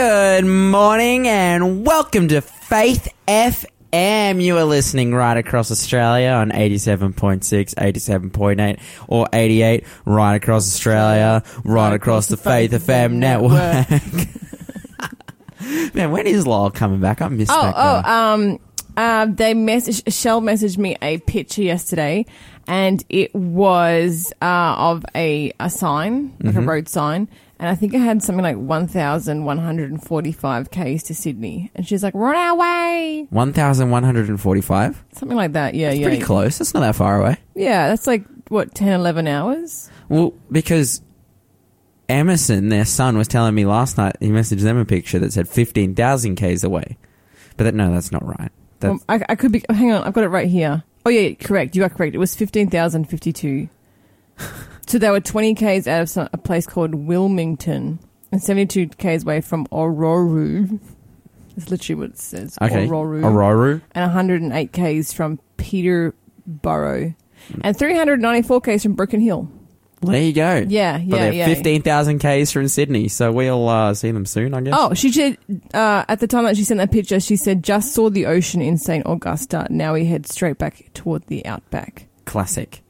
Good morning and welcome to Faith FM. You are listening right across Australia on 87.6, 87.8 or 88 right across Australia, right across the Faith FM network. Man, when is Lyle coming back? I missed Oh, that oh, guy. um, uh, they message Shell messaged me a picture yesterday, and it was uh, of a a sign, like Mm-hmm. a road sign, and I think I had something like one thousand one hundred and forty five k's to Sydney, and she's like, "We're on our way," 1,145? something like that. Yeah, yeah, Pretty close. That's not that far away. yeah. That's like what 10, 11 hours. Well, because Emerson, their son, was telling me last night, he messaged them a picture that said 15,000 Ks away. But that, no, that's not right. That's, Well, I, I could be. Hang on, I've got it right here. Oh yeah, correct. You are correct. It was fifteen thousand fifty two. so they were twenty k's out of some, a place called Wilmington and seventy two k's away from Orroroo. That's literally what it says. okay. Orroroo. Orroroo. And one hundred and eight k's from Peterborough, and three hundred ninety four k's from Broken Hill. Well, there you go. Yeah, But yeah, yeah. 15,000 Ks from Sydney, so we'll uh, see them soon, I guess. Oh, she said uh, at the time that she sent that picture, she said just saw the ocean in Saint Augusta. Now we head straight back toward the outback. Classic.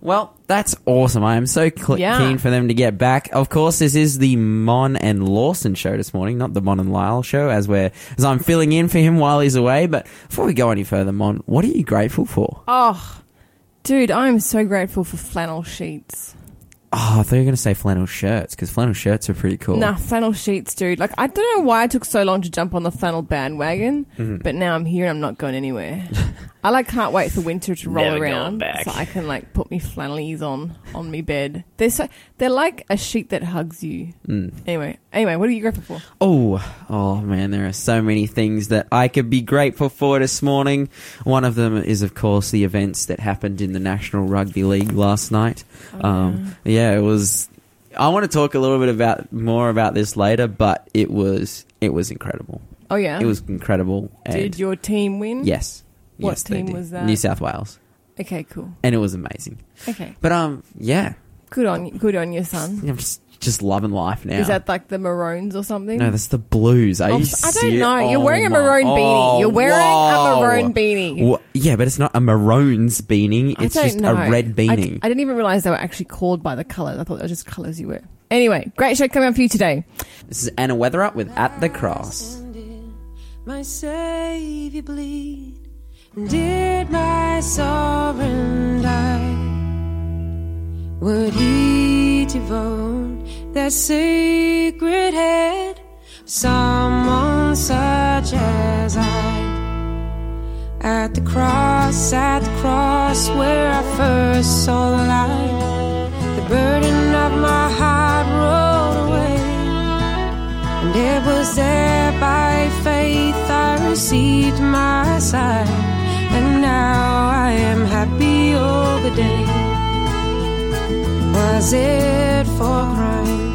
Well, that's awesome. I am so cl- Yeah. keen for them to get back. Of course, this is the Mon and Lawson show this morning, not the Mon and Lyle show, as we're as I'm filling in for him while he's away. But before we go any further, Mon, what are you grateful for? Oh, dude, I'm so grateful for flannel sheets. Oh, I thought you were going to say flannel shirts because flannel shirts are pretty cool. Nah, flannel sheets, dude. Like, I don't know why it took so long to jump on the flannel bandwagon, Mm-hmm. but now I'm here and I'm not going anywhere. I like can't wait for winter to roll Never going around back. so I can like put me flannelies on on me bed. They're so they're like a sheet that hugs you. Mm. Anyway, anyway, what are you grateful for? Oh, oh man, there are so many things that I could be grateful for this morning. One of them is, of course, the events that happened in the National Rugby League last night. Um, yeah, it was. I want to talk a little bit about more about this later, but it was it was incredible. Oh yeah, It was incredible. And Did your team win? yes, What yes, team was that? New South Wales, Okay, cool. and it was amazing. Okay, But um, yeah, good on you. Good on your son. I'm just just loving life now. Is that like the Maroons or something? no, that's the Blues. Are Oh, you I don't serious? know. You're Oh wearing a my- maroon beanie. Oh, You're wearing whoa. a maroon beanie. Wha- yeah, but it's not a maroons beanie. I It's don't just know. a red I, beanie. I didn't even realize they were actually called by the colors. I thought they were just colors you wear. Anyway, great show coming up for you today. this is Anna Weatherup with At the Cross. My Savior bleed? Did my sovereign die? Would he devote that sacred head? Someone such as I. At the cross, at the cross where I first saw the light, the burden of my heart rolled away. And it was there by faith I received my sight. And now I am happy Was it for crimes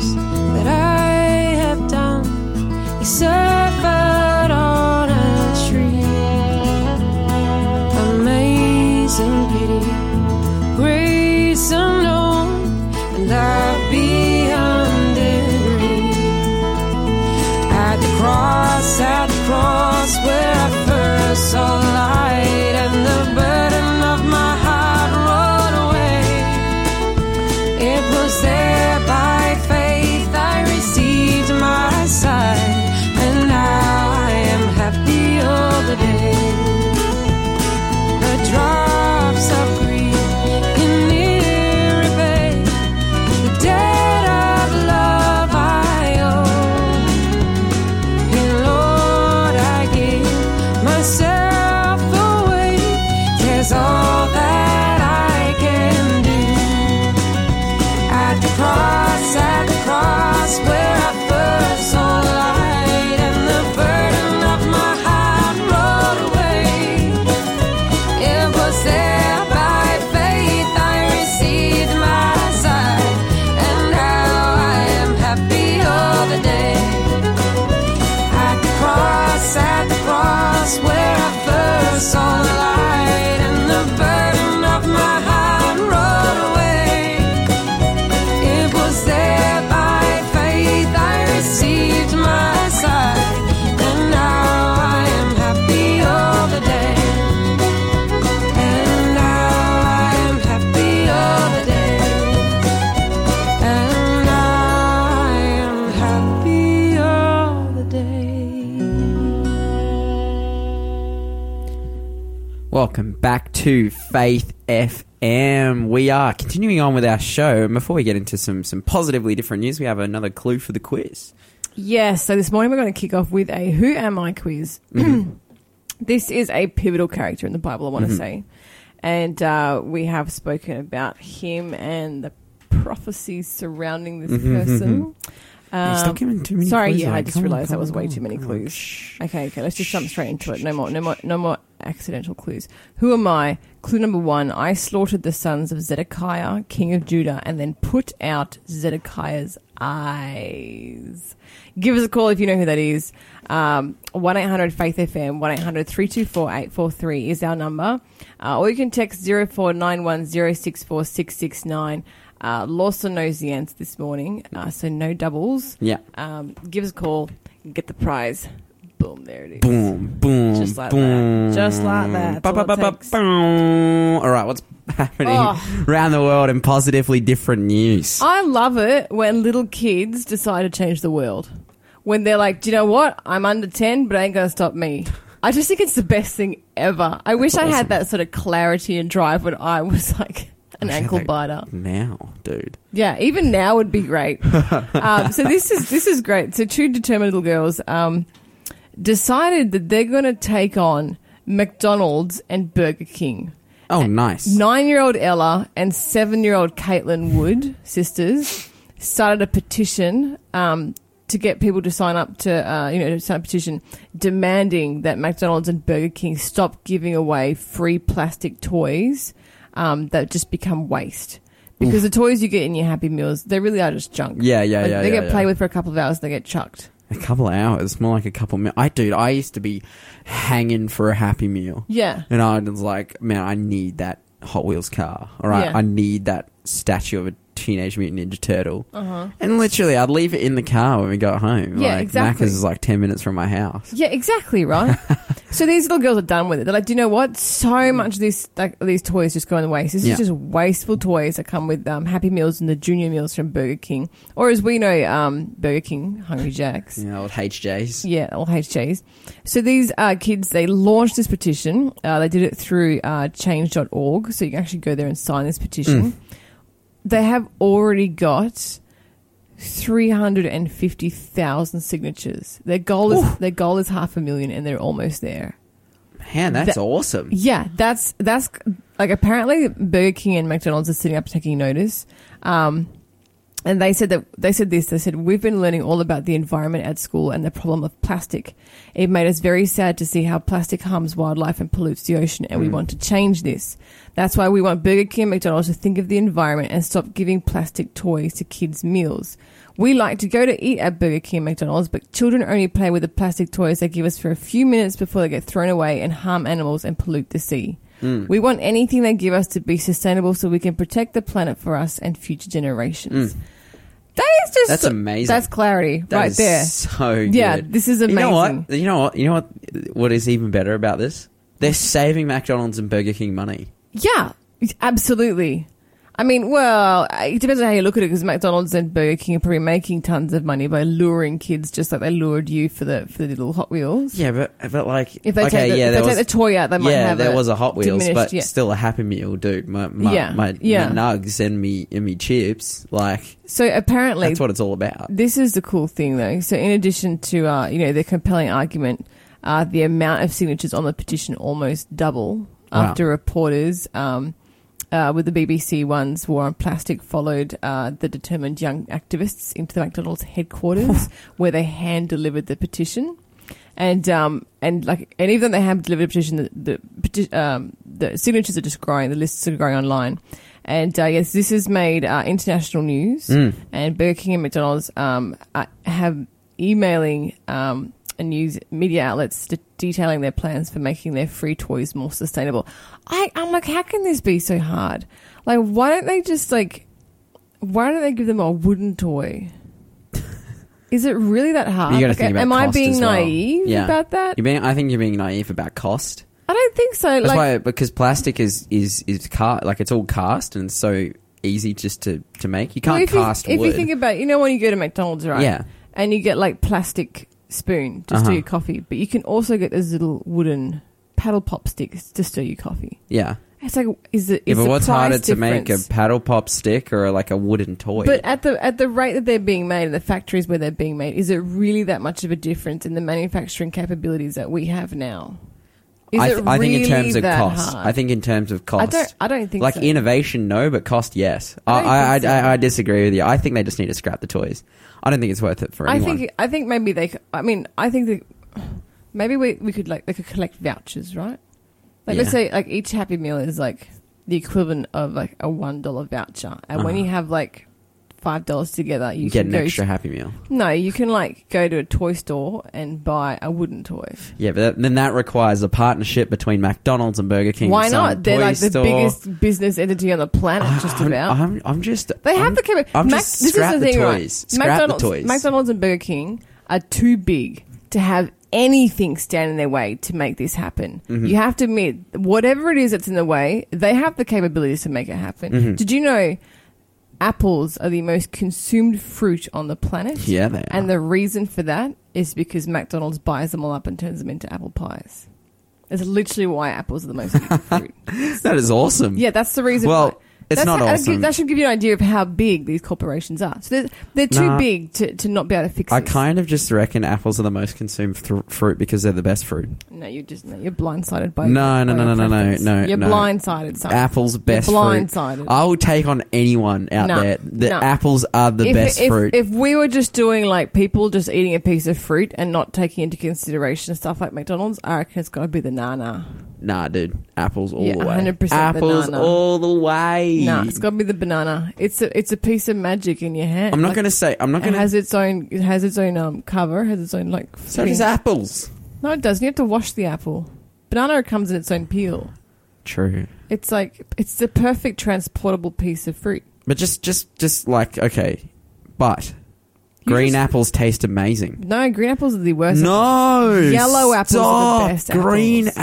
welcome back to Faith FM. We are continuing on with our show, and before we get into some some positively different news, we have another clue for the quiz. Yes, so this morning we're going to kick off with a Who Am I quiz. this is a pivotal character in the Bible, I want to Mhm. say. And uh, we have spoken about him and the prophecies surrounding this Mhm, person. Stop Um, giving too many sorry, clues yeah. I just realised that was way too many clues. Okay, okay, let's just jump straight into it. No more, no more, no more accidental clues. Who am I? Clue number one: I slaughtered the sons of Zedekiah, king of Judah, and then put out Zedekiah's eyes. Give us a call if you know who that is. Um, One eight hundred Faith FM. One 324 is our number. Uh, or you can text zero four nine one zero six four six six nine. Uh, Lawson knows the answer this morning, uh, so no doubles. Yeah. Um, give us a call, get the prize. Boom, there it is. Boom, boom, Just like boom. that. Just like that. Ba, ba, ba, ba, boom. All right, what's happening Oh. around the world in positively different news? I love it when little kids decide to change the world. When they're like, do you know what? I'm under 10, but it ain't going to stop me. I just think it's the best thing ever. I wish I had that sort of clarity and drive when I was like an I ankle biter. Now, dude. Yeah, even now would be great. um, so this is this is great. So two determined little girls um, decided that they're going to take on McDonald's and Burger King. Oh, nice. Nine year old Ella and seven year old Caitlin Wood, sisters, started a petition um, to get people to sign up to, uh, you know, to sign a petition demanding that McDonald's and Burger King stop giving away free plastic toys um, that just become waste. Because the toys you get in your Happy Meals, they really are just junk. Yeah, yeah, Like, yeah. they yeah, get yeah. played with for a couple of hours, they get chucked. A couple of hours, more like a couple. Mi- I, dude, I used to be hanging for a Happy Meal, Yeah. and I was like, man, I need that Hot Wheels car. All right, Yeah. I need that statue of a Teenage Mutant Ninja Turtle. Uh-huh. And literally, I'd leave it in the car when we got home. Yeah, like, exactly. Macca's is like ten minutes from my house. Yeah, exactly, right? so these little girls are done with it. They're like, do you know what? So much of this, like, these toys just go in the waste. This Yeah. is just wasteful toys that come with um, Happy Meals and the junior meals from Burger King. Or as we know, um, Burger King, Hungry Jacks. Know, old HJs. Yeah, all HJs. So these uh, kids, they launched this petition. Uh, they did it through uh, change.org. So you can actually go there and sign this petition. They have already got 350,000 signatures. Their goal is their goal is half a million and they're almost there. Man, that's That- awesome. Yeah, that's that's like apparently Burger King and McDonald's are sitting up taking notice. Um, and they said that they said this. They said we've been learning all about the environment at school and the problem of plastic. It made us very sad to see how plastic harms wildlife and pollutes the ocean, and we want to change this. That's why we want Burger King and McDonald's to think of the environment and stop giving plastic toys to kids' meals. We like to go to eat at Burger King and McDonald's, but children only play with the plastic toys they give us for a few minutes before they get thrown away and harm animals and pollute the sea. Mm. We want anything they give us to be sustainable so we can protect the planet for us and future generations. That is just. That's amazing. That's clarity That right is there. So good. Yeah, this is amazing. You know what? You know what? You know what? What is even better about this? They're saving McDonald's and Burger King money. Yeah, absolutely. I mean, well, it depends on how you look at it because McDonald's and Burger King are probably making tons of money by luring kids just like they lured you for the for the little Hot Wheels. Yeah, but but like If they okay, take the, yeah, if they was take the toy out, they might yeah, have there was a Hot Wheels, but yeah. still a Happy Meal, dude. My my Yeah, my, yeah. my nugs and me and me chips, like So apparently, that's what it's all about. This is the cool thing, though. So, in addition to uh, you know the compelling argument, uh, the amount of signatures on the petition almost double Wow. after reporters um, uh, with the BBC One's war on plastic followed uh, the determined young activists into the McDonald's headquarters where they hand delivered the petition. And um and like and even though they have delivered a petition, the the, um, the signatures are just growing. The lists are growing online, and uh, yes, this has made uh, international news Mm. and Burger King and McDonald's um, have emailing um, and news media outlets de- detailing their plans for making their free toys more sustainable. I, I'm like, how can this be so hard? Like, why don't they just like, why don't they give them a wooden toy? Is it really that hard? You gotta Like, think about am I cost being as well. naive Yeah. about that? You're being, I think you're being naive about cost. I don't think so. That's like, why because plastic is is is car like it's all cast and it's so easy just to to make. You can't if you, cast if wood. you think about, you know, when you go to McDonald's, right? Yeah, and you get like plastic spoon just Uh-huh. to your coffee, but you can also get those little wooden paddle pop sticks to stir your coffee. Yeah. It's like, is it, is it? Yeah, Is but the what's price harder to make a difference- paddle pop stick or like a wooden toy? But at the at the rate that they're being made, the factories where they're being made, is it really that much of a difference in the manufacturing capabilities that we have now? Is I, it th- I think in terms of that cost, hard? I think in terms of cost, I don't. I don't think like so. innovation, no, but cost, yes. I I don't I, think so. I, I disagree with you. I think they just need to scrap the toys. I don't think it's worth it for I anyone. think. I think maybe they. c- I mean, I think that maybe we we could like they could collect vouchers, right? Like let's Yeah. say like each Happy Meal is like the equivalent of like a one dollar voucher, and when Uh-huh. you have like five dollars together, you get can an go extra Happy Meal. No, you can like go to a toy store and buy a wooden toy. Yeah, but that, then that requires a partnership between McDonald's and Burger King. Why some not? They're toy like the store. biggest business entity on the planet, I- just I'm, about. I'm, I'm just. they have I'm, the capability. I'm Mac- just this scrap is the the thing, toys. right? Scrap McDonald's, the toys. McDonald's and Burger King are too big to have anything stand in their way to make this happen. Mhm. You have to admit, whatever it is that's in the way, they have the capabilities to make it happen. Mhm. Did you know apples are the most consumed fruit on the planet? Yeah, they are. And the reason for that is because McDonald's buys them all up and turns them into apple pies. That's literally why apples are the most eaten fruit. that is awesome. Yeah, that's the reason. Well, why. It's That's not how- that awesome. That should give you an idea of how big these corporations are. So they're, they're too Nah. big to, to not be able to fix I this. kind of just reckon apples are the most consumed thr fruit because they're the best fruit. No, you're just no, you're blindsided by. No, no, by no, your no, no, no, preference. no, You're no. blindsided. Son. Apples best you're fruit. blindsided. I will take on anyone out No, there. The no. apples are the if, best if, fruit. if we were just doing like people just eating a piece of fruit and not taking into consideration stuff like McDonald's, I reckon it's got to be the nana. nah, dude, apples all Yeah, the way. 100% apples banana. all the way. Nah, it's got to be the banana. It's a it's a piece of magic in your hand. I'm not Like, going to say. I'm not It going to. has its own. It has its own um cover. Has its own like. So thing. does apples. No, it doesn't. You have to wash the apple. Banana comes in its own peel. True. It's like it's the perfect transportable piece of fruit. But just, just, just like okay, but You green just- apples taste amazing. No, green apples are the worst. No, Yellow apples are the stop. best Green apples.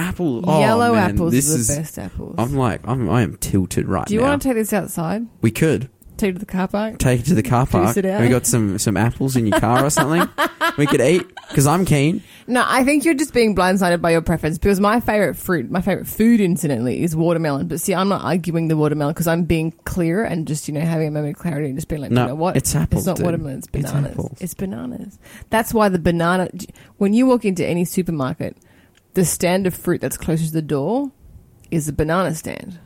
apple. Oh, Yellow man, apples This are the is. best apples. I'm like, I'm, I am tilted right now. Do you now. want to take this outside? we could Take it to the car park? take it to the car Juice park. it out. We got some some apples in your car or something. we could eat because I'm keen. No, I think you're just being blindsided by your preference because my favorite fruit, my favorite food, incidentally, is watermelon. But see, I'm not arguing the watermelon because I'm being clear and just you know having a moment of clarity and just being like, No, you know what? it's apples, It's not dude. watermelon. It's It's bananas. apples. It's bananas. That's why the banana. When you walk into any supermarket, the stand of fruit that's closest to the door is the banana stand.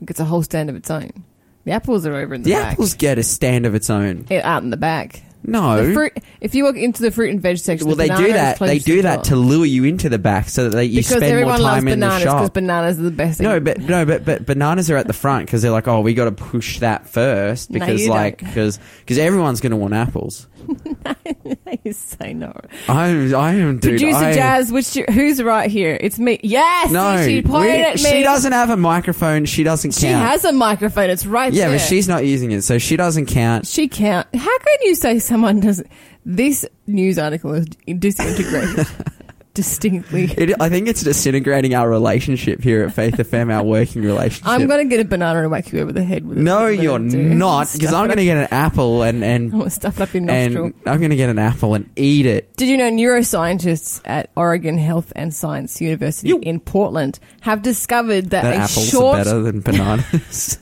It gets a whole stand of its own. The apples are over in the, The back. apples get a stand of its own. Out in the back. No. The fruit. If you walk into the fruit and veg section, well, the they do that. They do that to lure you into the back so that they, you because spend more time in the bananas because shop. bananas are the best. No, but no, but but bananas are at the front because they're like, oh, we got to push that first No, because you like because because everyone's going to want apples. you say no. I'm I am dude. Producer I, Jazz, which who's right here? It's me. Yes, No, she pointed at me. she doesn't have a microphone. She doesn't She count. She has a microphone. It's right there. yeah, there. but she's not using it, so she doesn't count. She can't. How can you say someone doesn't? This news article is disintegrated distinctly. It, I think it's disintegrating our relationship here at Faith FM, our working relationship. I'm going to get a banana and whack you over the head with it. no, you're I'm gonna do. not, because I'm going to get an apple and and stuff up your nostril. And I'm going to get an apple and eat it. Did you know neuroscientists at Oregon Health and Science University You- in Portland have discovered that, That a apples short are better than bananas.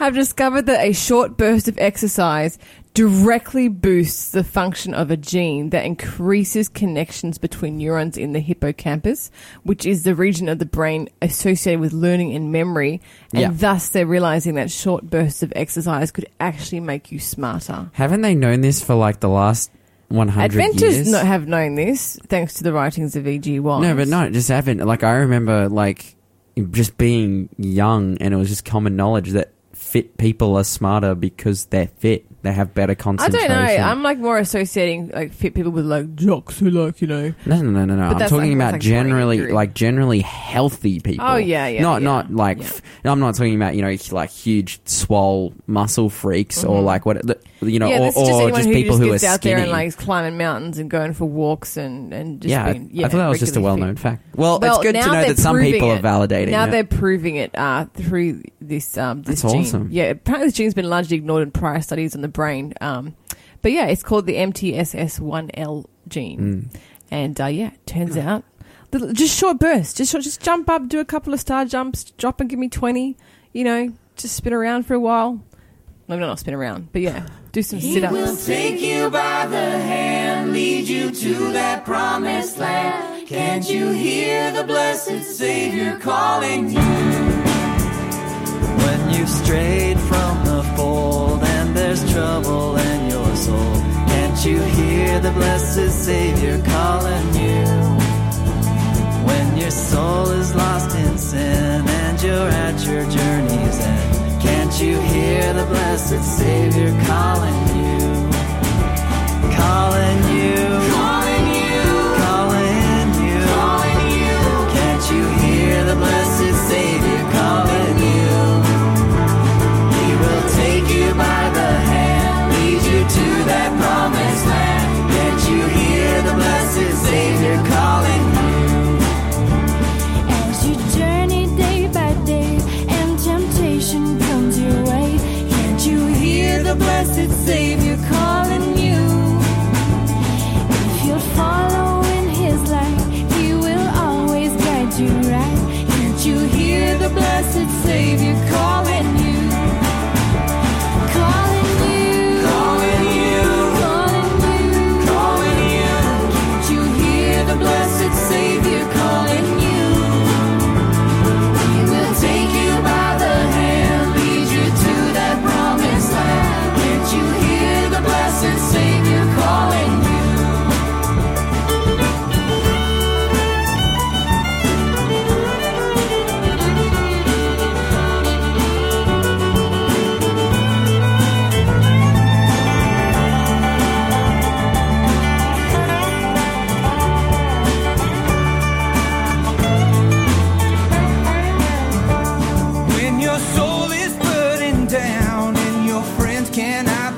have discovered that a short burst of exercise directly boosts the function of a gene that increases connections between neurons in the hippocampus, which is the region of the brain associated with learning and memory. And Yeah. thus they're realizing that short bursts of exercise could actually make you smarter. Haven't they known this for like the last 100 Adventists years? not have known this thanks to the writings of E.G. White. No, but no, it just haven't. Like I remember, like just being young, and it was just common knowledge that fit people are smarter because they're fit. They have better concentration. I don't know. I'm like more associating like fit people with like jocks who like you know. no, no, no, no, no. I'm that's talking like- about that's like brain generally, injury. like generally healthy people. Oh, yeah, yeah, Not, yeah, not like. yeah. f- I'm not talking about you know like huge swole muscle freaks or Mhm. like what you know, yeah, or, that's just or anyone just who people just who are gets out there and like climbing mountains and going for walks and and just yeah, being, I thought that was just a regularly well-known fit. fact. Well, Well, it's good to now know they're that some proving people it. are validating Now it. they're proving it uh, through this um, this That's gene. awesome. Yeah, apparently this gene's been largely ignored in prior studies on the brain. Um, but yeah, it's called the MTSS1L gene. Mm. And uh, yeah, turns out The- Just short bursts. Just short, just jump up, do a couple of star jumps, drop and give me twenty. You know, just spin around for a while. No, no, not spin around, but yeah, do some sit ups. will Take you by the hand, lead you to that promised land. Can't you hear the blessed Savior calling you? When you've strayed from the fold and there's trouble in your soul, can't you hear the blessed Savior calling you? When your soul is lost in sin and you're at your journey's end, can't you hear the blessed Savior calling you? Calling you,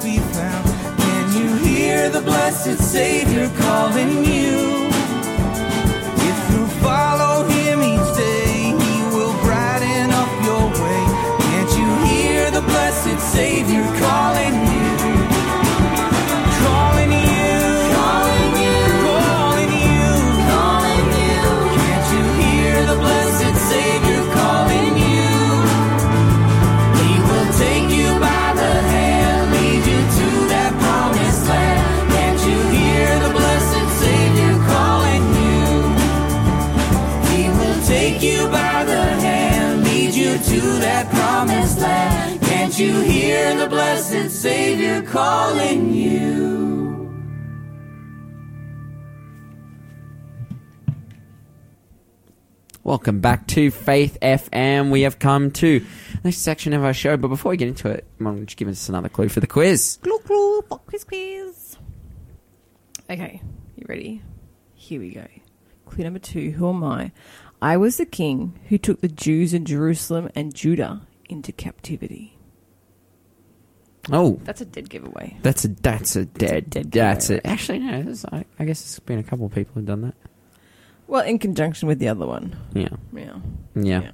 be found, can you hear the blessed Savior calling you? Savior calling you? Welcome back to Faith FM. We have come to the next section of our show, but before we get into it, why don't you give us another clue for the quiz? Glue, glue, pop quiz, quiz. Okay, you ready? Here we go. Clue number two. Who am I? I was the king who took the Jews in Jerusalem and Judah into captivity. Oh, That's a dead giveaway. that's a that's a dead dead that's it. Actually, no. There's, I, I guess there's been a couple of people who've done that. Well, in conjunction with the other one. Yeah, Yeah. yeah.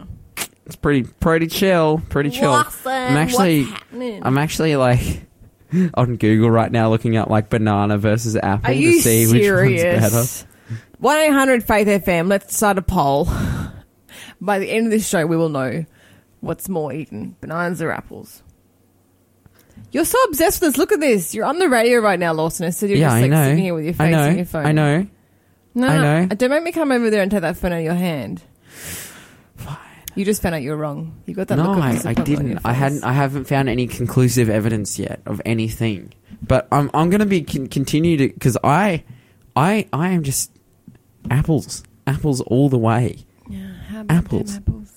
It's pretty pretty chill, pretty chill. Awesome. I'm actually What's happening? I'm actually like on Google right now looking up like banana versus apple Are to you see which one's better. One eight hundred Faith FM. Let's start a poll. By the end of this show, we will know what's more eaten: bananas or apples. You're so obsessed with this. Look at this. You're on the radio right now, Lawson. So you're yeah, just I like know. sitting here with your face I know. on your phone. I know. No, I know. Uh, don't make me come over there and take that phone out of your hand. You just found out you were wrong. You got that no, look of I, I disappointment on didn't. I face. hadn't. I haven't found any conclusive evidence yet of anything. But I'm I'm going to be con- continue to because I, I I am just apples, apples all the way. Yeah, how about Apples. them apples?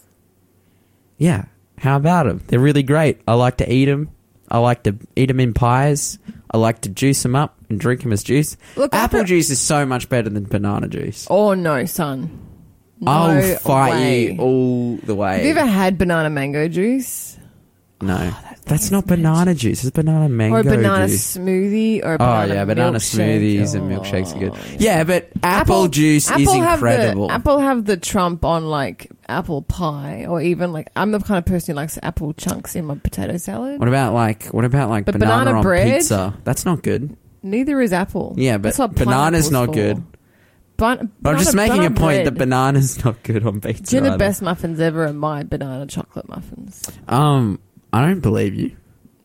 Yeah, how about them? They're really great. I like to eat them. I like to eat them in pies. I like to juice them up and drink them as juice. Look, Apple juice is so much better than banana juice. Oh no, son. No I'll fight way. you all the way. Have you ever had banana mango juice? no, oh, that's not banana juice. It's banana mango or a banana juice. smoothie or a Oh yeah, banana smoothies and oh. milkshakes are good. Oh, Yeah, but apple, juice is Apple the- incredible. apple have the trump on like apple pie, or even like I'm the kind of person who likes apple chunks in my potato salad. what about like what about like But banana, banana on bread? pizza? That's not good. Neither is apple. Yeah, but That's what banana's pineapple's not for. good. Ban- But I'm just banana- making a banana point that bread. banana's not good on pizza. Do you know the either. best muffins ever are my banana chocolate muffins? Um, I don't believe you.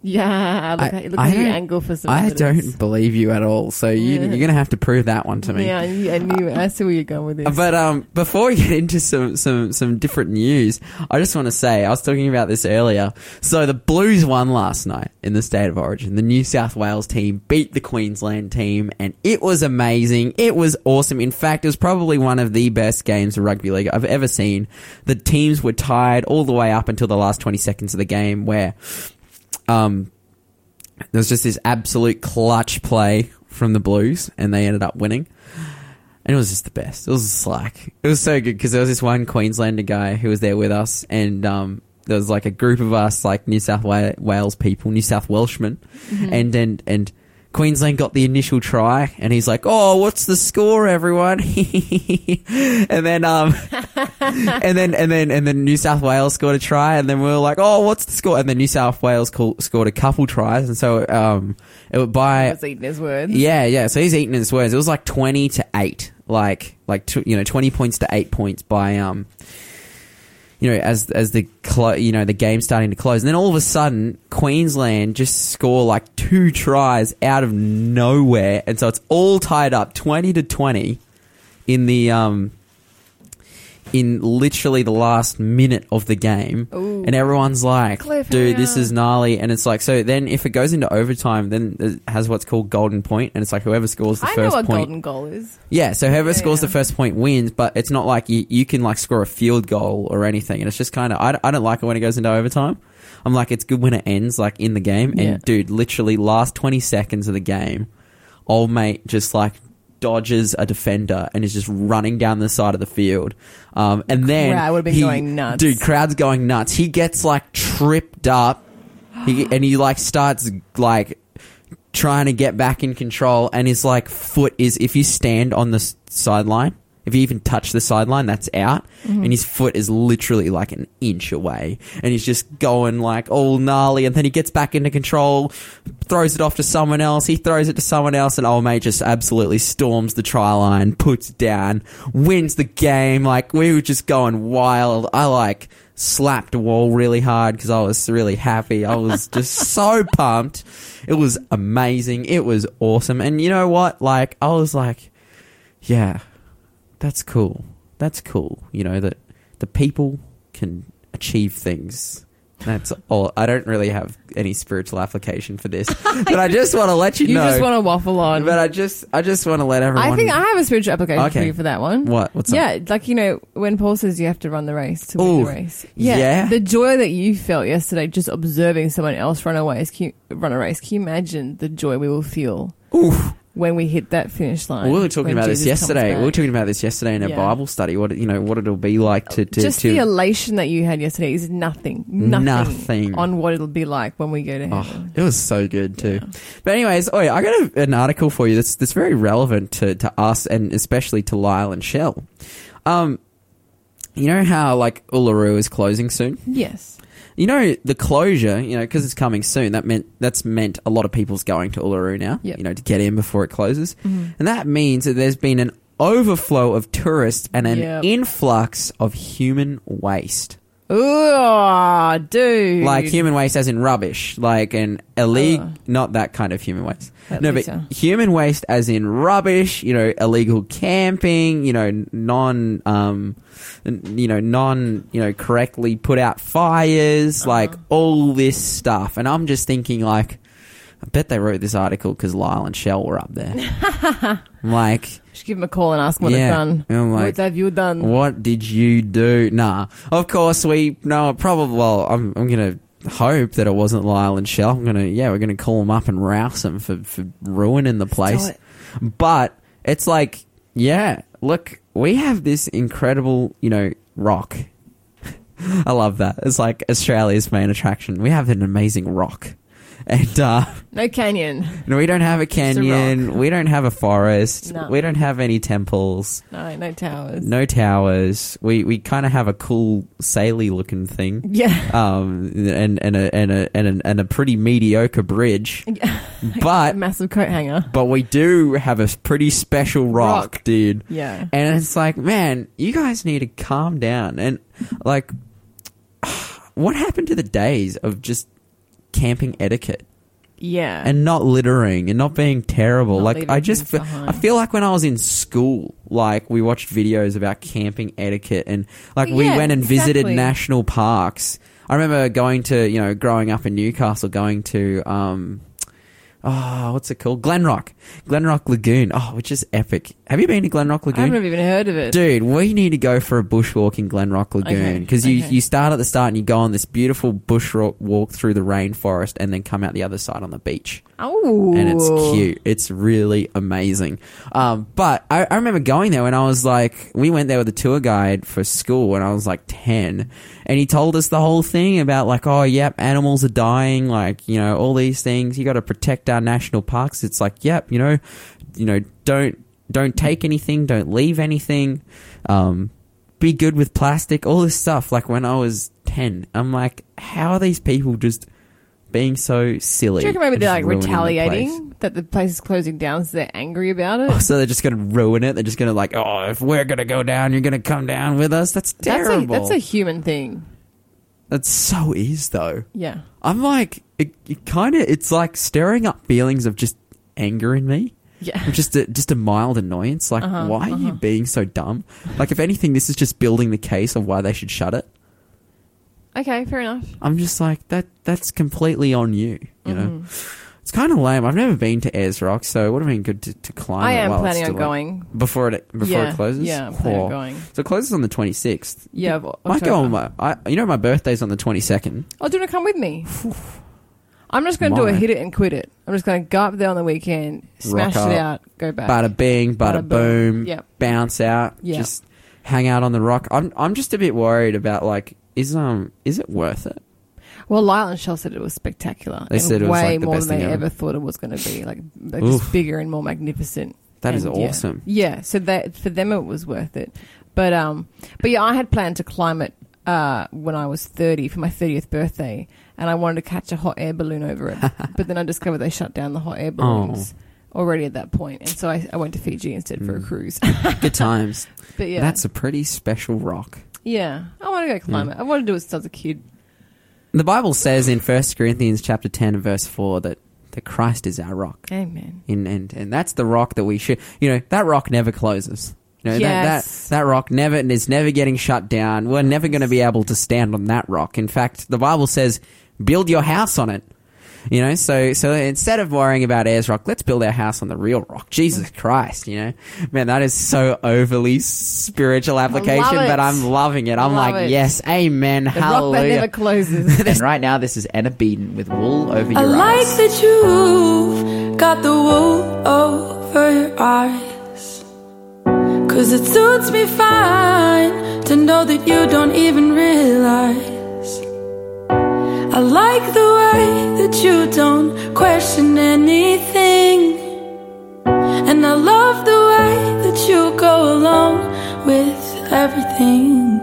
Yeah, look, I- at, look I at you angle for some I evidence. don't believe you at all. So you, Yeah. you're gonna have to prove that one to me. Yeah, I knew, I knew. I see where you're going with this. But um, before we get into some, some, some different news, I just want to say I was talking about this earlier. So the Blues won last night in the State of Origin. The New South Wales team beat the Queensland team, and it was amazing. It was awesome. In fact, it was probably one of the best games of rugby league I've ever seen. The teams were tied all the way up until the last twenty seconds of the game, where um, there was just this absolute clutch play from the Blues, and they ended up winning. And it was just the best. It was just like it was so good because there was this one Queenslander guy who was there with us, and um, there was like a group of us, like New South Wa- Wales people, New South Welshmen, and and and Queensland got the initial try, and he's like, "Oh, what's the score, everyone?" and then um, and then and then and then New South Wales scored a try, and then we were like, "Oh, what's the score?" And then New South Wales call, scored a couple tries, and so um, it would by was eating his words. yeah, yeah. So he's eating his words. It was like twenty to eight, like like tw- you know twenty points to eight points by um, you know as as the clo- you know the game starting to close, and then all of a sudden Queensland just score like two tries out of nowhere, and so it's all tied up twenty to twenty in the um. In literally the last minute of the game, Ooh. and everyone's like, "Dude, this is gnarly." And it's like, so then if it goes into overtime, then it has what's called golden point, and it's like whoever scores the I know first what point. golden goal is. Yeah, so whoever Yeah, scores yeah. the first point wins, but it's not like you, you can like score a field goal or anything, and it's just kind of I, don't- I don't like it when it goes into overtime. I'm like it's good when it ends like in the game, and Yeah. dude, literally last 20 seconds of the game, old mate just like dodges a defender and is just running down the side of the field, um, and then crowd been he- going nuts. Dude, crowd's going nuts. He gets like tripped up, he, and he like starts like trying to get back in control, and his like foot is if you stand on the sideline, if you even touch the sideline, that's out, Mm-hmm. and his foot is literally like an inch away, and he's just going like all gnarly, and then he gets back into control, throws it off to someone else, he throws it to someone else, and old mate just absolutely storms the try line, puts it down, wins the game. Like we were just going wild. I like slapped a wall really hard because I was really happy. I was just so pumped. It was amazing. It was awesome. And you know what? Like I was like, yeah, that's cool. That's cool. You know that the people can achieve things. That's all. I don't really have any spiritual application for this, but I just want to let you, You know. You just want to waffle on. but I just, I just want to let everyone. I think I have a spiritual application Okay. for you for that one. What? What's up? yeah, like you know, when Paul says you have to run the race to win the race. Yeah, yeah. the joy that you felt yesterday just observing someone else run away, race. Can you, run a race. Can you imagine the joy we will feel Oof. When we hit that finish line? we were talking about this Jesus comes yesterday. We were talking about this yesterday in a Yeah. Bible study. What you know, what it'll be like to to, just to the elation that you had yesterday is nothing, nothing, Nothing. on what it'll be like when we go to Oh, it was so good too. Yeah. But anyways, oh yeah, I got a, an article for you that's that's very relevant to, to us and especially to Lyle and Shell. Um, you know how like Uluru is closing soon. Yes. You know the closure, you know, because it's coming soon. That meant that's meant a lot of people's going to Uluru now. Yep. You know, to get in before it closes, Mhm. and that means that there's been an overflow of tourists and an Yep. influx of human waste. Ooh, dude. Like human waste as in rubbish, like an illegal, not that kind of human waste. At no, but human waste as in rubbish, you know, illegal camping, you know, non, um, you know, non, you know, correctly put out fires, Uh-huh. like all this stuff. And I'm just thinking, like, I bet they wrote this article because Lyle and Shell were up there. I'm like, Should give them a call and ask what Yeah. they've done. I'm like, what have you done? what did you do? Nah. Of course, we no. Probably. Well, I'm. I'm gonna hope that it wasn't Lyle and Shell. I'm gonna. Yeah, we're gonna call them up and rouse them for for ruining the place. it. But it's like, yeah. Look, we have this incredible, you know, rock. I love that. It's like Australia's main attraction. We have an amazing rock. And uh, No canyon. no, we don't have a canyon. We don't have a forest. No. We don't have any temples. No, no towers. No towers. We we kind of have a cool saily looking thing. Yeah. Um, and and a and a and a, and a pretty mediocre bridge, a but massive coat hanger. but we do have a pretty special rock, Rock. dude. Yeah. And it's like, man, you guys need to calm down. And like, what happened to the days of just camping etiquette Yeah. and not littering and not being terrible? Not like, I just, behind. I feel like when I was in school, like we watched videos about camping etiquette and like we Yeah, went and visited exactly. national parks. I remember going to, you know, growing up in Newcastle, going to, um, oh, what's it called? Glenrock. Glenrock Lagoon. Oh, which is epic. Have you been to Glenrock Lagoon? I Lagoon? haven't even heard of it. Dude, we need to go for a bushwalk in Glenrock Lagoon Okay, because you, okay. you start at the start and you go on this beautiful bush ro- walk through the rainforest and then come out the other side on the beach Oh. and it's cute. It's really amazing. Um, but I, I remember going there when I was like, we went there with a tour guide for school when I was like 10 and he told us the whole thing about like, oh, yep, animals are dying, like, you know, all these things. You got to protect our national parks. It's like, yep, you know, you know, don't, don't take anything, don't leave anything. Um, be good with plastic, all this stuff. Like when I was 10, I'm like, how are these people just being so silly? Do you reckon maybe they're like ruining the place? retaliating that the place is closing down, so they're angry about it? Oh, so they're just going to ruin it. They're just going to like, oh, if we're going to go down, you're going to come down with us. That's that's a terrible. that's a human thing. That so is though. Yeah. I'm like, it, it kind of, it's like stirring up feelings of just anger in me. Yeah. Just a, just a mild annoyance. Like, Uh-huh, why are you being so dumb? Like, if anything, this is just building the case of why they should shut it. Okay, fair enough. I'm just like that. That's completely on you. You know, Mm-hmm. it's kind of lame. I've never been to Ayers Rock, so it would have been good to, to climb. I it am while planning on still up. going. before it before yeah. it closes. Yeah, I'm planning on going. So it closes on the 26th. Yeah. of Might go on October. my. I, you know, my birthday's on the 22nd. Oh, do you want to come with me? I'm just going to do a hit it and quit it. I'm just going to go up there on the weekend, smash Rock it up. out, go back. Bada bing, bada, Bada boom. boom. Yep. Bounce out. Yeah. Just hang out on the rock. I'm I'm just a bit worried about like is um is it worth it? Well, Lyle and Shell said it was spectacular. They and said it was, way like, the more best than they thing ever. ever thought it was going to be. Like, like Oof. just bigger and more magnificent. That is And, yeah. awesome. Yeah, so that for them it was worth it. But um, but yeah, I had planned to climb it uh when I was thirty for my thirtieth birthday, and I wanted to catch a hot air balloon over it. but then I discovered they shut down the hot air balloons. Already at that point, and so I, I went to Fiji instead for a Mm. cruise. Good times. but yeah, That's a pretty special rock. Yeah, I want to go climb it. I want to do it since I was a kid. The Bible says in 1 Corinthians chapter 10 and verse 4 that, that Christ is our rock. Amen. In, and, and that's the rock that we should, you know, that rock never closes. You know, Yes. that, that, that rock never, is never getting shut down. We're never going to be able to stand on that rock. In fact, the Bible says, build your house on it. You know, so, so instead of worrying about Ayers Rock, let's build our house on the real rock. Jesus mm. Christ, you know? Man, that is so overly spiritual application, but I'm loving it. I'm Love like, it. yes, amen, The rock that hallelujah. never closes. and right now, this is Anna Beaton with Wool Over Your eyes. I like that you've got the wool over your eyes. Cause it suits me fine to know that you don't even realize. I like the way that you don't question anything. And I love the way that you go along with everything.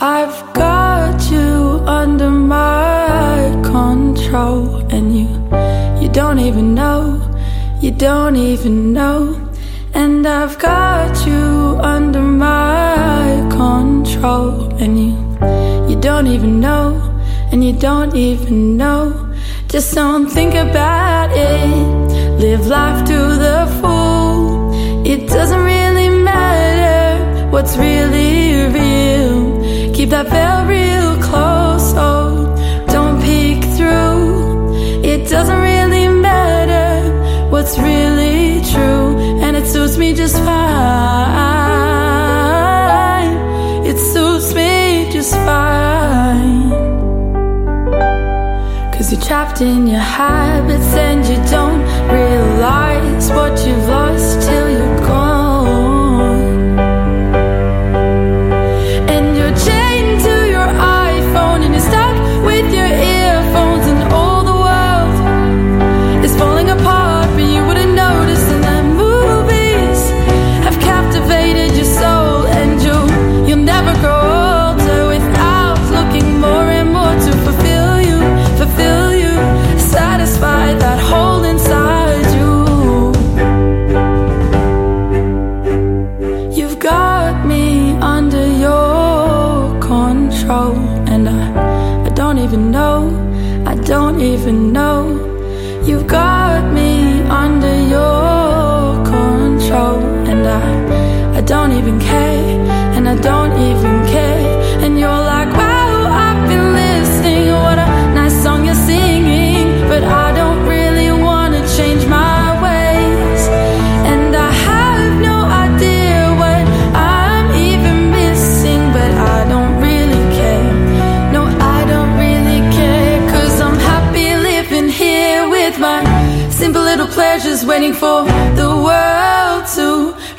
I've got you under my control, and you, you don't even know, you don't even know. And I've got you under my control, and you, you don't even know, and you don't even know. Just don't think about it. Live life to the full. It doesn't really matter what's really real. Keep that veil real close. Oh, don't peek through. It doesn't really matter what's really true. And it suits me just fine. Trapped in your habits and you don't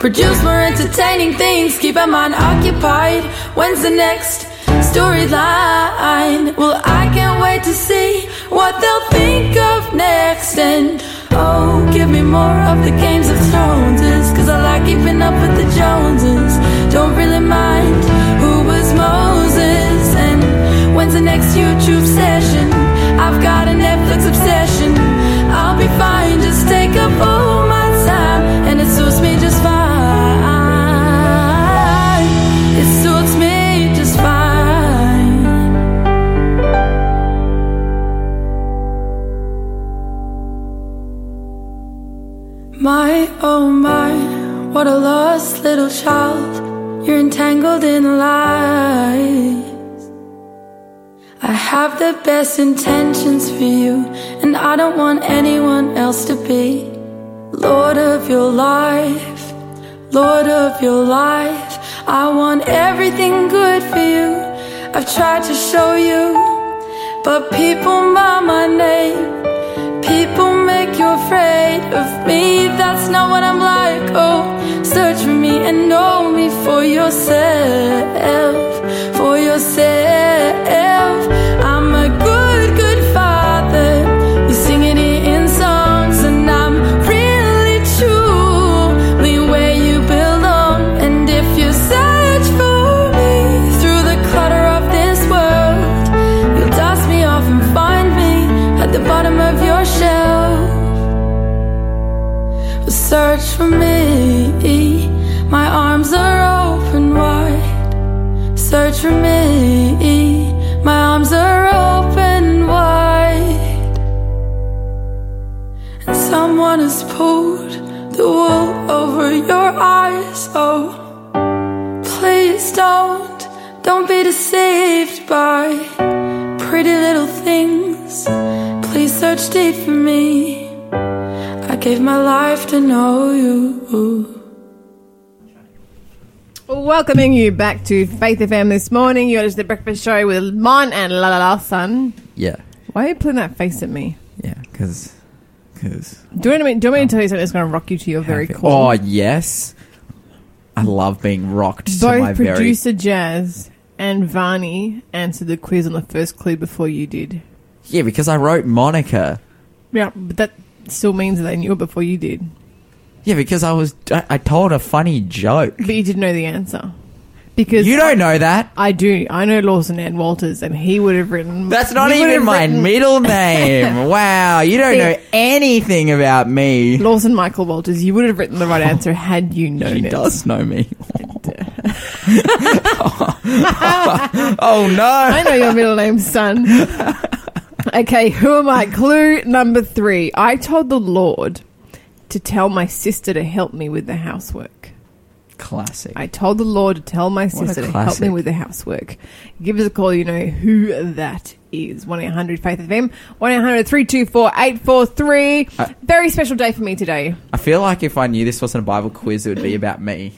produce more entertaining things. Keep my mind occupied. When's the next storyline? Well, I can't wait to see what they'll think of next. And oh, give me more of the games of Thrones, cause I like keeping up with the Joneses. Don't really mind who was Moses and when's the next YouTube session. I've got a Netflix obsession. I'll be fine, just take a all the best intentions for you, and I don't want anyone else to be. Lord of your life, Lord of your life. I want everything good for you. I've tried to show you, but people mind my name. People make you afraid of me. That's not what I'm like. Oh, search for me and know me for yourself. For yourself. I'm a good, your eyes. Oh, please don't, don't be deceived by pretty little things. Please search deep for me. I gave my life to know you. Welcoming you back to Faith FM this morning. You're just the breakfast show with Mon and La La La Sun. Yeah, Why are you putting that face at me? yeah, because because Do you want me, do you want me oh. to tell you something that's going to rock you to your very core? oh yes, I love being rocked to my Both very producer Jazz and Varney answered the quiz on the first clue before you did. yeah because I wrote Monica. Yeah, but that still means that they knew it before you did. Yeah, because I was I, I told a funny joke. But you didn't know the answer. Because You don't know that. I do. I know Lawson and Walters, and he would have written. That's not even my written- middle name. wow, you don't know anything about me. Lawson Michael Walters. You would have written the right answer had you known She it. does know me. Uh, oh no! I know your middle name, son. okay, who am I? Clue number three. I told the Lord to tell my sister to help me with the housework. Classic. I told the Lord to tell my sister to help me with the housework. Give us a call, you know who that is. 1 800 Faith FM, 1 800 324 843. Uh, Very special day for me today. I feel like if I knew this wasn't a Bible quiz, it would be about me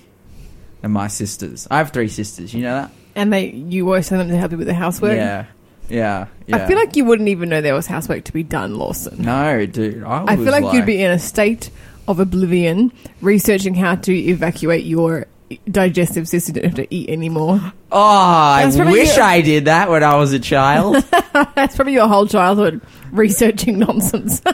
and my sisters. I have three sisters. You know that? And they, you always send them to help you with the housework. Yeah, yeah, yeah. I feel like you wouldn't even know there was housework to be done, Lawson. no, dude. I, I was feel like, you'd be in a state of oblivion researching how to evacuate your digestive system. You don't have to eat anymore. Oh, I That's probably wish you- I did that when I was a child. That's probably your whole childhood researching nonsense.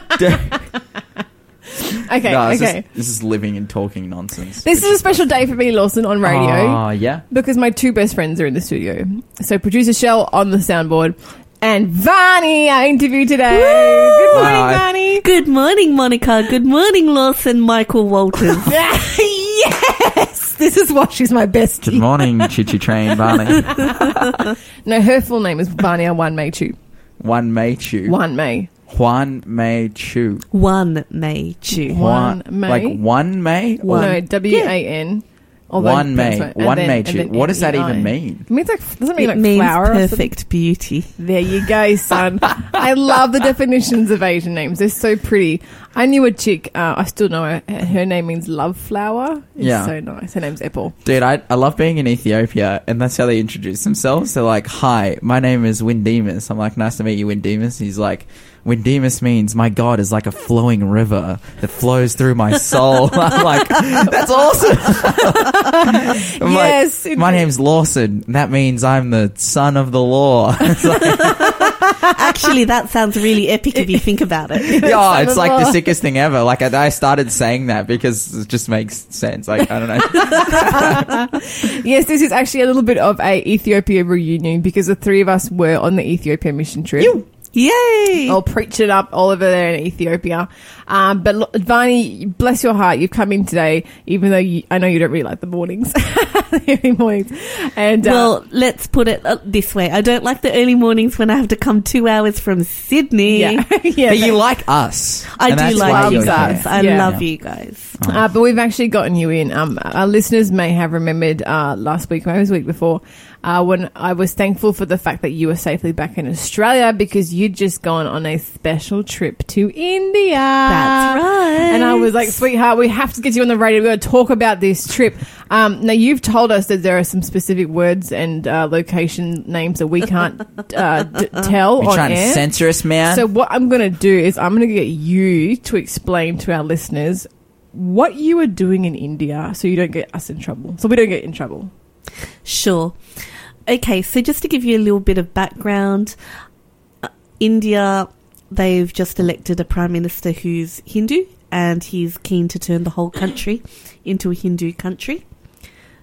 okay, no, it's okay. just- this is living and talking nonsense. This is a special day for me, Lawson, on radio Oh, yeah. because my two best friends are in the studio. So producer Shell on the soundboard and Varney, our interview today. Good morning, Hi. Varney. Good morning, Monica. Good morning, Lawson Michael Walters. yes, this is why she's my bestie. Good morning, Chichi Train Barney. No, her full name is Varney One May Chu. One May Chew. One May. Juan May Chu. One May Chu. One May? Like one May? One. No, W A N. Although One that's May. right. One then- May then What does that N-E-I. even mean? It means like doesn't mean It like means flower. or perfect beauty. There you go, son. I love the definitions of Asian names. They're so pretty. I knew a chick. Uh, I still know her. Her name means love flower. It's Yeah. so nice. Her name's Apple. Dude, I, I love being in Ethiopia, and that's how they introduce themselves. They're like, "Hi, my name is Windemus." I'm like, "Nice to meet you, Windemus." He's like, "Windemus means my God is like a flowing river that flows through my soul." I'm like, "That's awesome." I'm like, Yes, it- my name's Lawson. That means I'm the son of the law. It's like, Actually, that sounds really epic if you think about it. yeah, it's like the law. sickest thing ever. Like I, I started saying that because it just makes sense. Like I don't know. Yes, this is actually a little bit of a Ethiopia reunion because the three of us were on the Ethiopia mission trip. Yay! I'll preach it up all over there in Ethiopia. Um, but look, Vani, bless your heart, you've come in today, even though you, I know you don't really like the mornings, the early mornings. And uh, Well, let's put it uh, this way. I don't like the early mornings when I have to come two hours from Sydney. yeah, yeah. But you like us. I do like why you guys. here. I Yeah. love you guys. Uh, but we've actually gotten you in. Um, our listeners may have remembered uh, last week, maybe it was the week before, uh, when I was thankful for the fact that you were safely back in Australia because you'd just gone on a special trip to India. That's right. And I was like, sweetheart, we have to get you on the radio. We're going to talk about this trip. Um, now, you've told us that there are some specific words and uh, location names that we can't uh, d- tell You're on trying air. to censor us, man. So what I'm going to do is I'm going to get you to explain to our listeners what you were doing in India so you don't get us in trouble. So we don't get in trouble. Sure. Okay, so just to give you a little bit of background, uh, India, they've just elected a prime minister who's Hindu and he's keen to turn the whole country into a Hindu country.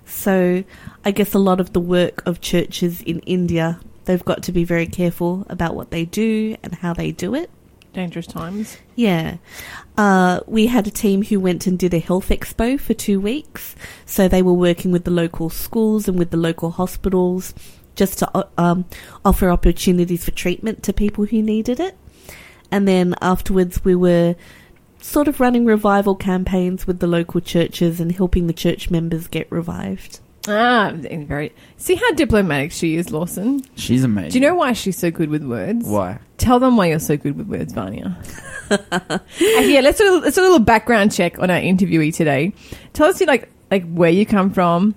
So I guess a lot of the work of churches in India, they've got to be very careful about what they do and how they do it. Dangerous times. Yeah. Uh, we had a team who went and did a health expo for two weeks. So they were working with the local schools and with the local hospitals just to uh, um, offer opportunities for treatment to people who needed it. And then afterwards, we were sort of running revival campaigns with the local churches and helping the church members get revived. Ah, very. See how diplomatic she is, Lawson. She's amazing. Do you know why she's so good with words? why? Tell them why you're so good with words, Vanya. Uh, yeah, let's do, a, let's do a little background check on our interviewee today. Tell us, like, like where you come from,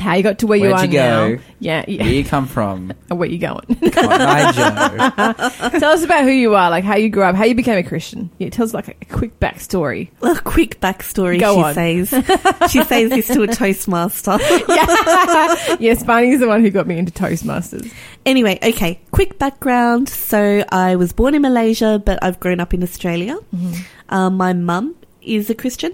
how you got to where you Where'd are you go? now. Yeah, yeah. Where you come from? And where you going? Niger. tell us about who you are, like how you grew up, how you became a Christian. Yeah, tell us like a, quick backstory. A quick backstory, Go she on. says. she says this to a Toastmaster. yeah. yes, Barney's the one who got me into Toastmasters. Anyway, okay, quick background. So I was born in Malaysia, but I've grown up in Australia. Um, my mum is a Christian.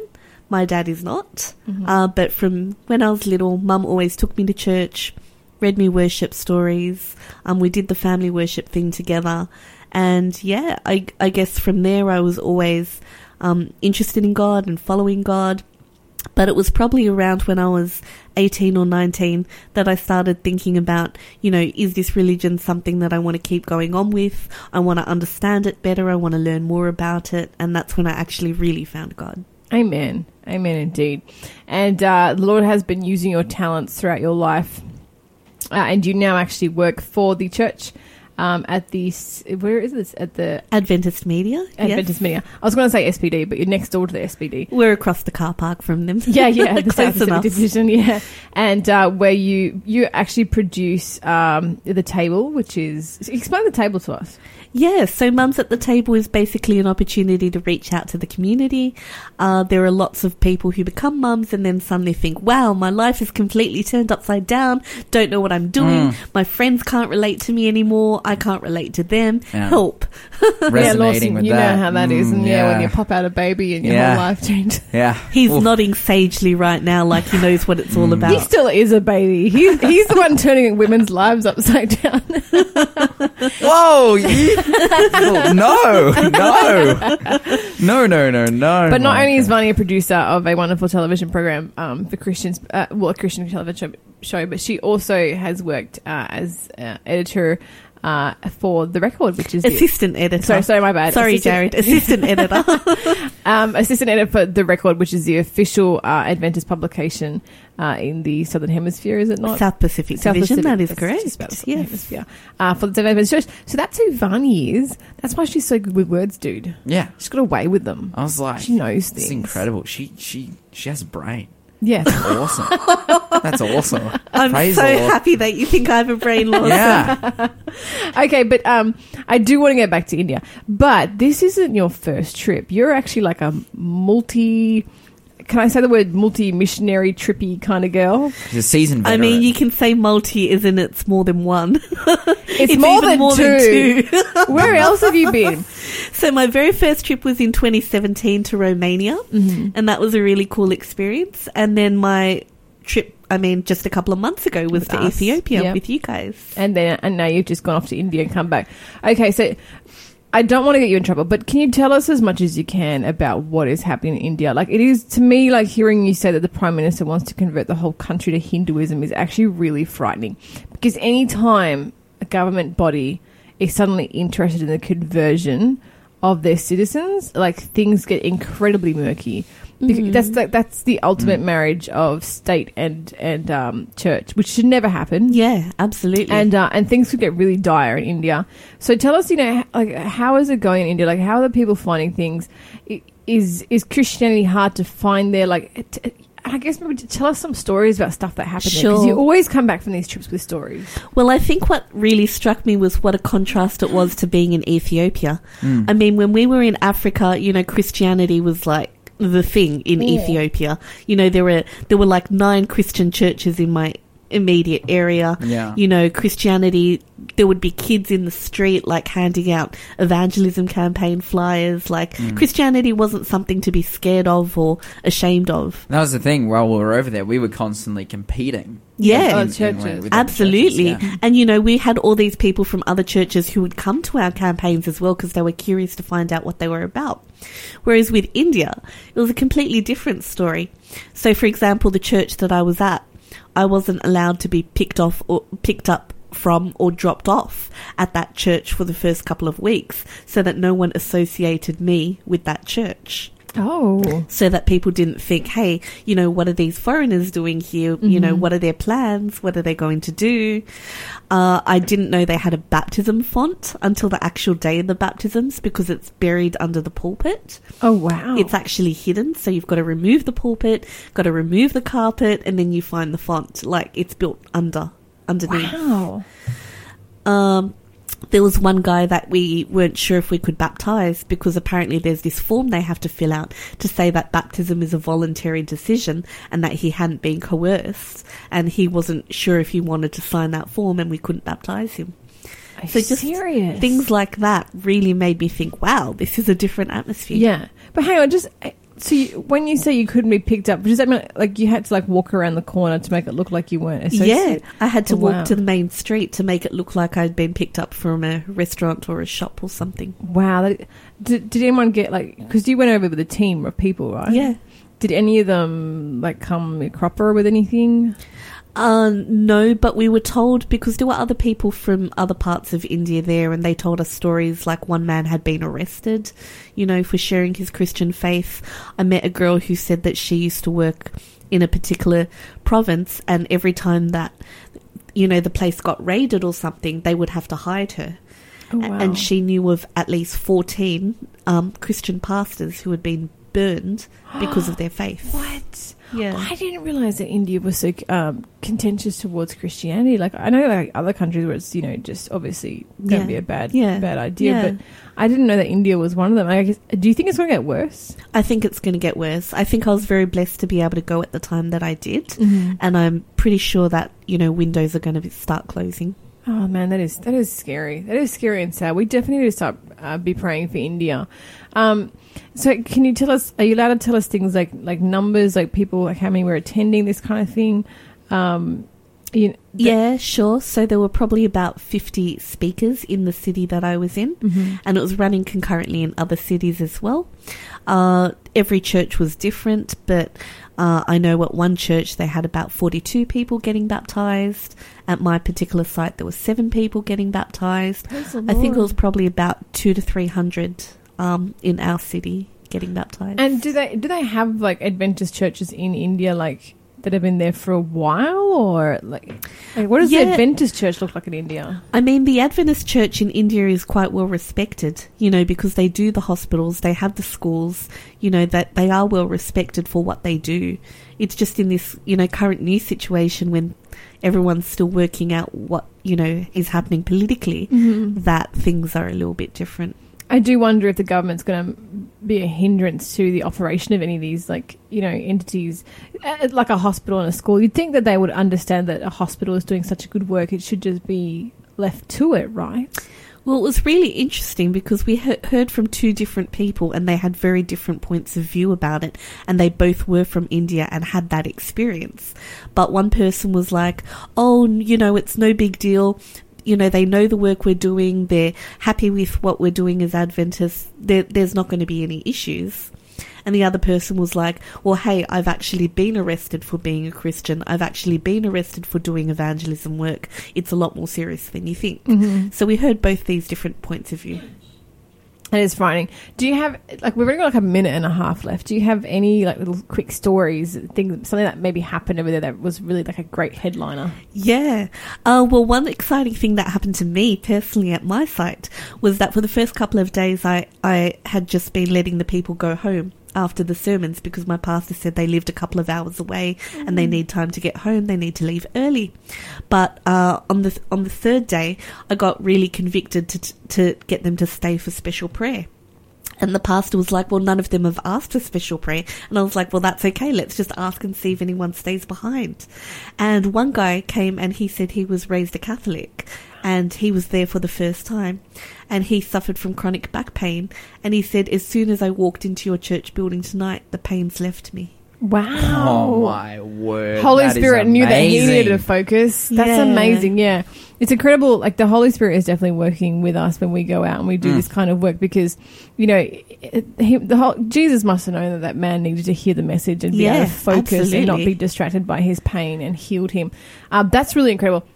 My dad is not. Uh, but from when I was little, mum always took me to church, read me worship stories. Um, we did the family worship thing together. And yeah, I, I guess from there I was always um, interested in God and following God. But it was probably around when I was 18 or 19 that I started thinking about, you know, is this religion something that I want to keep going on with? I want to understand it better. I want to learn more about it. And that's when I actually really found God. Amen. Amen indeed. And uh, the Lord has been using your talents throughout your life. Uh, and you now actually work for the church um, at the, where is this? At the Adventist Media. yes. Adventist Media. I was going to say SPD, but you're next door to the SPD. We're across the car park from them. Yeah, yeah, the Close South Pacific enough. Division, yeah, and uh, where you you actually produce um, the table, which is explain the table to us. Yeah, so Mums at the Table is basically an opportunity to reach out to the community. Uh, there are lots of people who become mums and then suddenly think, wow, my life is completely turned upside down, don't know what I'm doing, my friends can't relate to me anymore, I can't relate to them, Yeah. help. yeah, Resonating Lawson, with you that. know how that is, Mm, and yeah, when you pop out a baby and your Yeah. whole life changes. Yeah. He's Oof. nodding sagely right now like he knows what it's all Mm. about. He still is a baby. He's he's the one turning women's lives upside down. Whoa! You, Oh, no, no, no, no, no, no. But not Monica. only is Vanya a producer of a wonderful television program um, for Christians, uh, well, a Christian television show, show, but she also has worked uh, as uh, editor uh, for the record, which is the, Assistant editor. sorry, sorry, my bad. Sorry, Assistant- Jared. Assistant editor. um, assistant editor for the record, which is the official uh, Adventist publication uh, in the Southern Hemisphere, is it not? South Pacific South Division. Pacific. That is That's correct. just about Yes. Hemisphere. Uh, for the Southern Adventist Church. So that's who Vani is. That's why she's so good with words, dude. Yeah. She's got away with them. I was like, She knows things. It's incredible. She she she has a brain. Yes. That's awesome. That's awesome. I'm Praise so happy that you think I have a brain loss. Yeah. okay, but um, I do want to get back to India. But this isn't your first trip. You're actually like a multi. Can I say the word multi missionary trippy kind of girl? She's a seasoned I veteran. mean, you can say multi, isn't it? It's more than one. It's, more, even than, more two. than two. Where else have you been? So my very first trip was in 2017 to Romania, Mm-hmm. and that was a really cool experience. And then my trip, I mean, just a couple of months ago was With to us. Ethiopia Yeah. with you guys. And then and now you've just gone off to India and come back. Okay, so I don't want to get you in trouble, but can you tell us as much as you can about what is happening in India? Like it is to me like hearing you say that the prime minister wants to convert the whole country to Hinduism is actually really frightening. Because any time a government body is suddenly interested in the conversion of their citizens, like things get incredibly murky. Because That's like that's the ultimate marriage of state and and um, church, which should never happen Yeah, absolutely. and uh, and things could get really dire in India. So tell us, you know, like how is it going in India? Like how are the people finding things? Is is Christianity hard to find there? Like, t- I guess maybe tell us some stories about stuff that happened there because you always come back from these trips with stories. Well, I think what really struck me was what a contrast it was to being in Ethiopia. Mm. I mean, when we were in Africa, you know, Christianity was like the thing in Yeah. Ethiopia. You know, there were there were like nine Christian churches in my immediate area. Yeah. You know, Christianity there would be kids in the street like handing out evangelism campaign flyers. Like Mm. Christianity wasn't something to be scared of or ashamed of. That was the thing. While we were over there, we were constantly competing. Yeah. Oh, in- in- churches. with other Absolutely. churches, yeah. And you know, we had all these people from other churches who would come to our campaigns as well because they were curious to find out what they were about. Whereas with India, it was a completely different story. So, for example, the church that I was at, I wasn't allowed to be picked off or picked up from or dropped off at that church for the first couple of weeks so that no one associated me with that church Oh, so that people didn't think, hey, you know, what are these foreigners doing here? You know, Mhm. what are their plans? What are they going to do? Uh, I didn't know they had a baptism font until the actual day of the baptisms because it's buried under the pulpit. oh wow! It's actually hidden, so you've got to remove the pulpit, got to remove the carpet, and then you find the font. Like it's built under, underneath. wow. Um, there was one guy that we weren't sure if we could baptize because apparently there's this form they have to fill out to say that baptism is a voluntary decision and that he hadn't been coerced and he wasn't sure if he wanted to sign that form and we couldn't baptize him. Are So just serious Things like that really made me think, wow, this is a different atmosphere. Yeah, but hang on, just so you, when you say you couldn't be picked up, does that mean like you had to like walk around the corner to make it look like you weren't? Yeah. I had to Oh, walk wow. to the main street to make it look like I'd been picked up from a restaurant or a shop or something. Wow. That, did, did anyone get like because you went over with a team of people, right? Yeah. Did any of them like come cropper with anything? Uh, no, but we were told because there were other people from other parts of India there, and they told us stories like one man had been arrested, you know, for sharing his Christian faith. I met a girl who said that she used to work in a particular province, and every time that, you know, the place got raided or something, they would have to hide her. Oh, wow. And she knew of at least 14 um, Christian pastors who had been burned because of their faith. what? Yeah. I didn't realize that India was so um, contentious towards Christianity. Like I know like other countries where it's you know just obviously going to Yeah. be a bad Yeah. bad idea, Yeah. but I didn't know that India was one of them. I guess, do you think it's going to get worse? I think it's going to get worse. I think I was very blessed to be able to go at the time that I did, Mm-hmm. and I'm pretty sure that you know windows are going to start closing. Oh man, that is that is scary. That is scary and sad. We definitely need to start uh, be praying for India. Um, so, can you tell us? Are you allowed to tell us things like like numbers, like people, like how many were attending this kind of thing? Um, You, Yeah, sure. So there were probably about 50 speakers in the city that I was in, and it was running concurrently in other cities as well. Uh, every church was different, but uh, I know at one church they had about 42 people getting baptized. At my particular site, there were seven people getting baptized. I think it was probably about two to 300 um, in our city getting baptized. And do they do they have like Adventist churches in India like that have been there for a while, or like, like what does Yeah. the Adventist church look like in India? I mean, the Adventist church in India is quite well respected, you know, because they do the hospitals, they have the schools, you know, that they are well respected for what they do. It's just in this, you know, current news situation when everyone's still working out what, you know, is happening politically, mm-hmm. that things are a little bit different. I do wonder if the government's going to be a hindrance to the operation of any of these, like you know, entities, like a hospital and a school. You'd think that they would understand that a hospital is doing such a good work; it should just be left to it, right? Well, it was really interesting because we he- heard from two different people and they had very different points of view about it. And they both were from India and had that experience. But one person was like, oh, you know, it's no big deal. You know, they know the work we're doing. They're happy with what we're doing as Adventists. There, there's not going to be any issues. And the other person was like, well, hey, I've actually been arrested for being a Christian. I've actually been arrested for doing evangelism work. It's a lot more serious than you think. Mm-hmm. So we heard both these different points of view. It is frightening. Do you have like we've only got like a minute and a half left? Do you have any like little quick stories, things, something that maybe happened over there that was really like a great headliner? Yeah. Uh, well, one exciting thing that happened to me personally at my site was that for the first couple of days, I, I had just been letting the people go home after the sermons because my pastor said they lived a couple of hours away and they need time to get home. They need to leave early. But uh, on the on the third day, I got really convicted to to get them to stay for special prayer. And the pastor was like, Well, none of them have asked for special prayer. And I was like, Well, that's okay. Let's just ask and see if anyone stays behind. And one guy came and he said he was raised a Catholic and he was there for the first time. And he suffered from chronic back pain. And he said, As soon as I walked into your church building tonight, the pains left me. Wow! Oh my word! Holy That is Spirit knew that he needed a focus. That's Yeah. amazing. Yeah. It's incredible. Like the Holy Spirit is definitely working with us when we go out and we Mm. do this kind of work because, you know, he, the whole, Jesus must have known that that man needed to hear the message and be able to focus and not be distracted by his pain and healed him. Um, that's really incredible.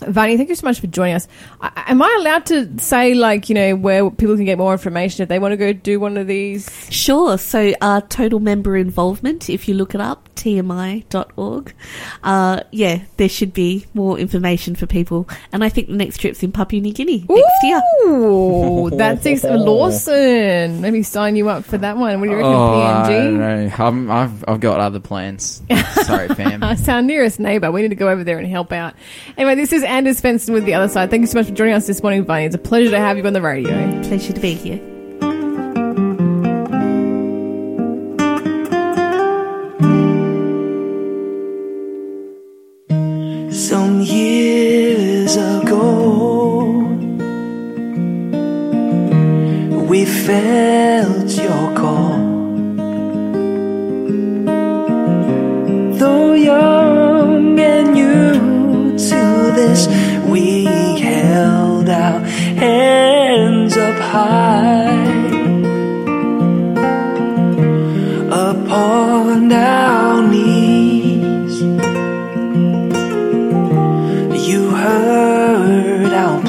Vani, thank you so much for joining us. I, am I allowed to say, like, you know, where people can get more information if they want to go do one of these? Sure. So, uh, total member involvement, if you look it up, tmi.org. Uh, yeah, there should be more information for people. And I think the next trip's in Papua New Guinea next year. Ooh, that's ex- Lawson. Maybe sign you up for that one. What do you reckon, Oh, I PNG? don't know. I'm, I've I've got other plans. Sorry, fam. It's our nearest neighbour. We need to go over there and help out. Anyway, this is Anders Svensson with The Other Side. Thank you so much for joining us this morning, Bunny. It's a pleasure to have you on the radio. Pleasure to be here. You heard our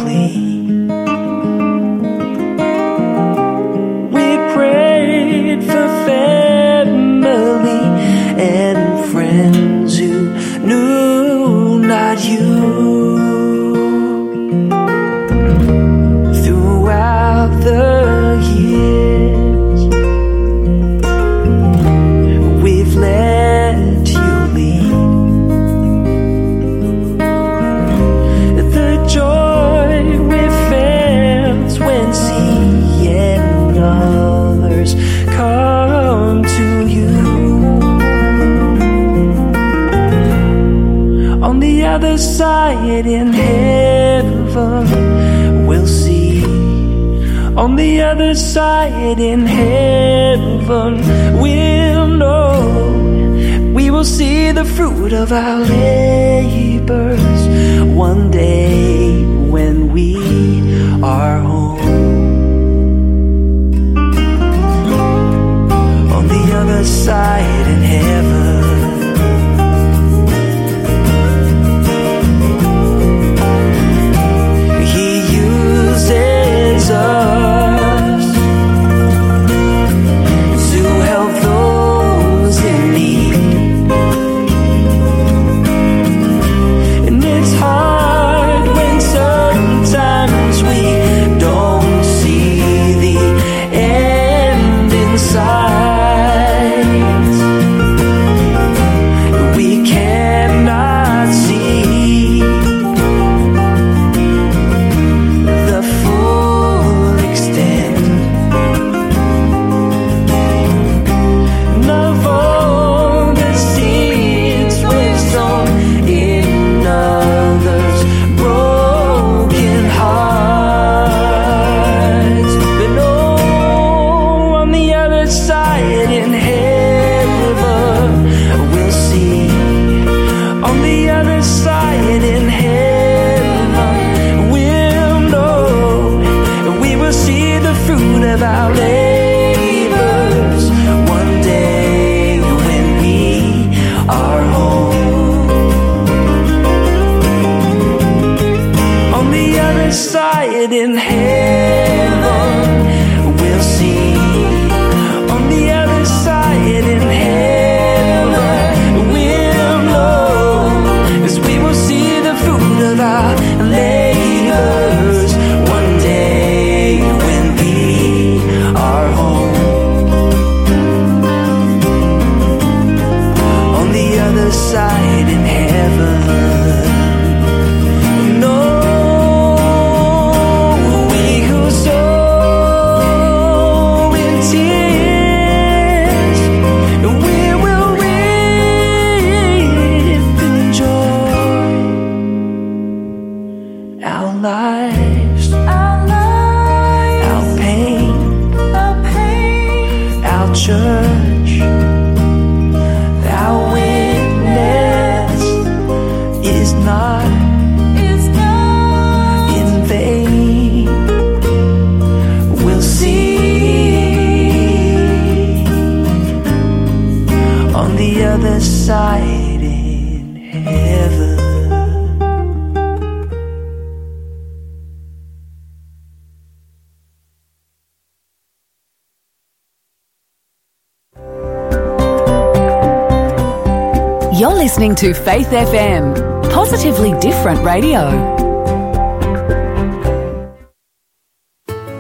listening to Faith FM, positively different radio.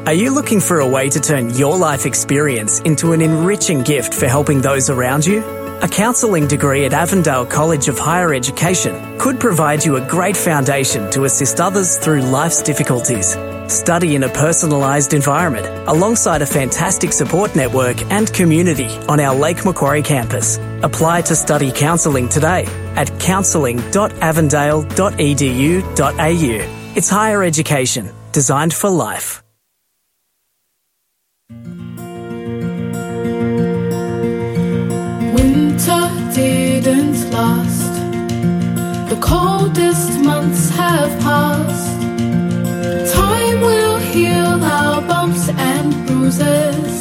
Are you looking for a way to turn your life experience into an enriching gift for helping those around you? A counselling degree at Avondale College of Higher Education could provide you a great foundation to assist others through life's difficulties. Study in a personalised environment alongside a fantastic support network and community on our Lake Macquarie campus. Apply to study counselling today at counselling.avondale.edu.au. It's higher education designed for life. Winter didn't last. The coldest months have passed. Heal our bumps and bruises,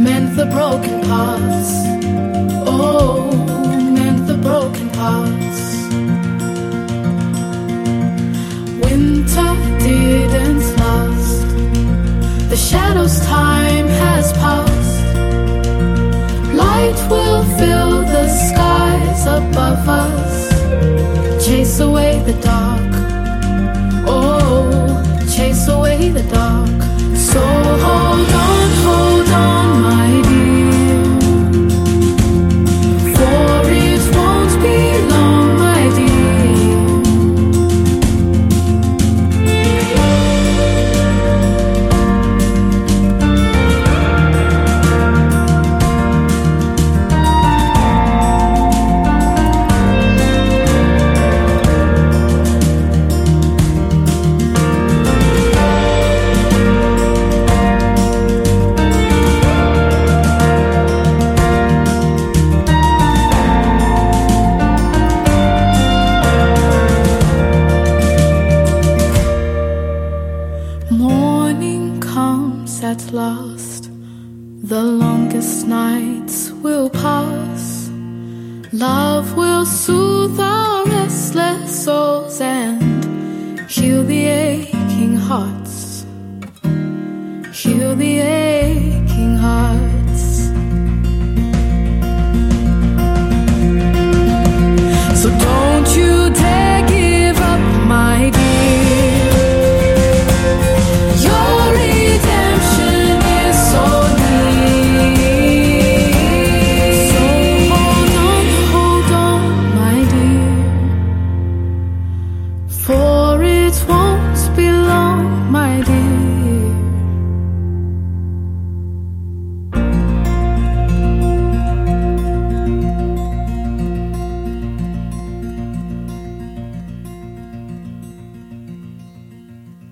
mend the broken parts. Oh, mend the broken parts. Winter didn't last. The shadows time has passed. Light will fill the skies above us, chase away the dark. Oh, the dark. So hold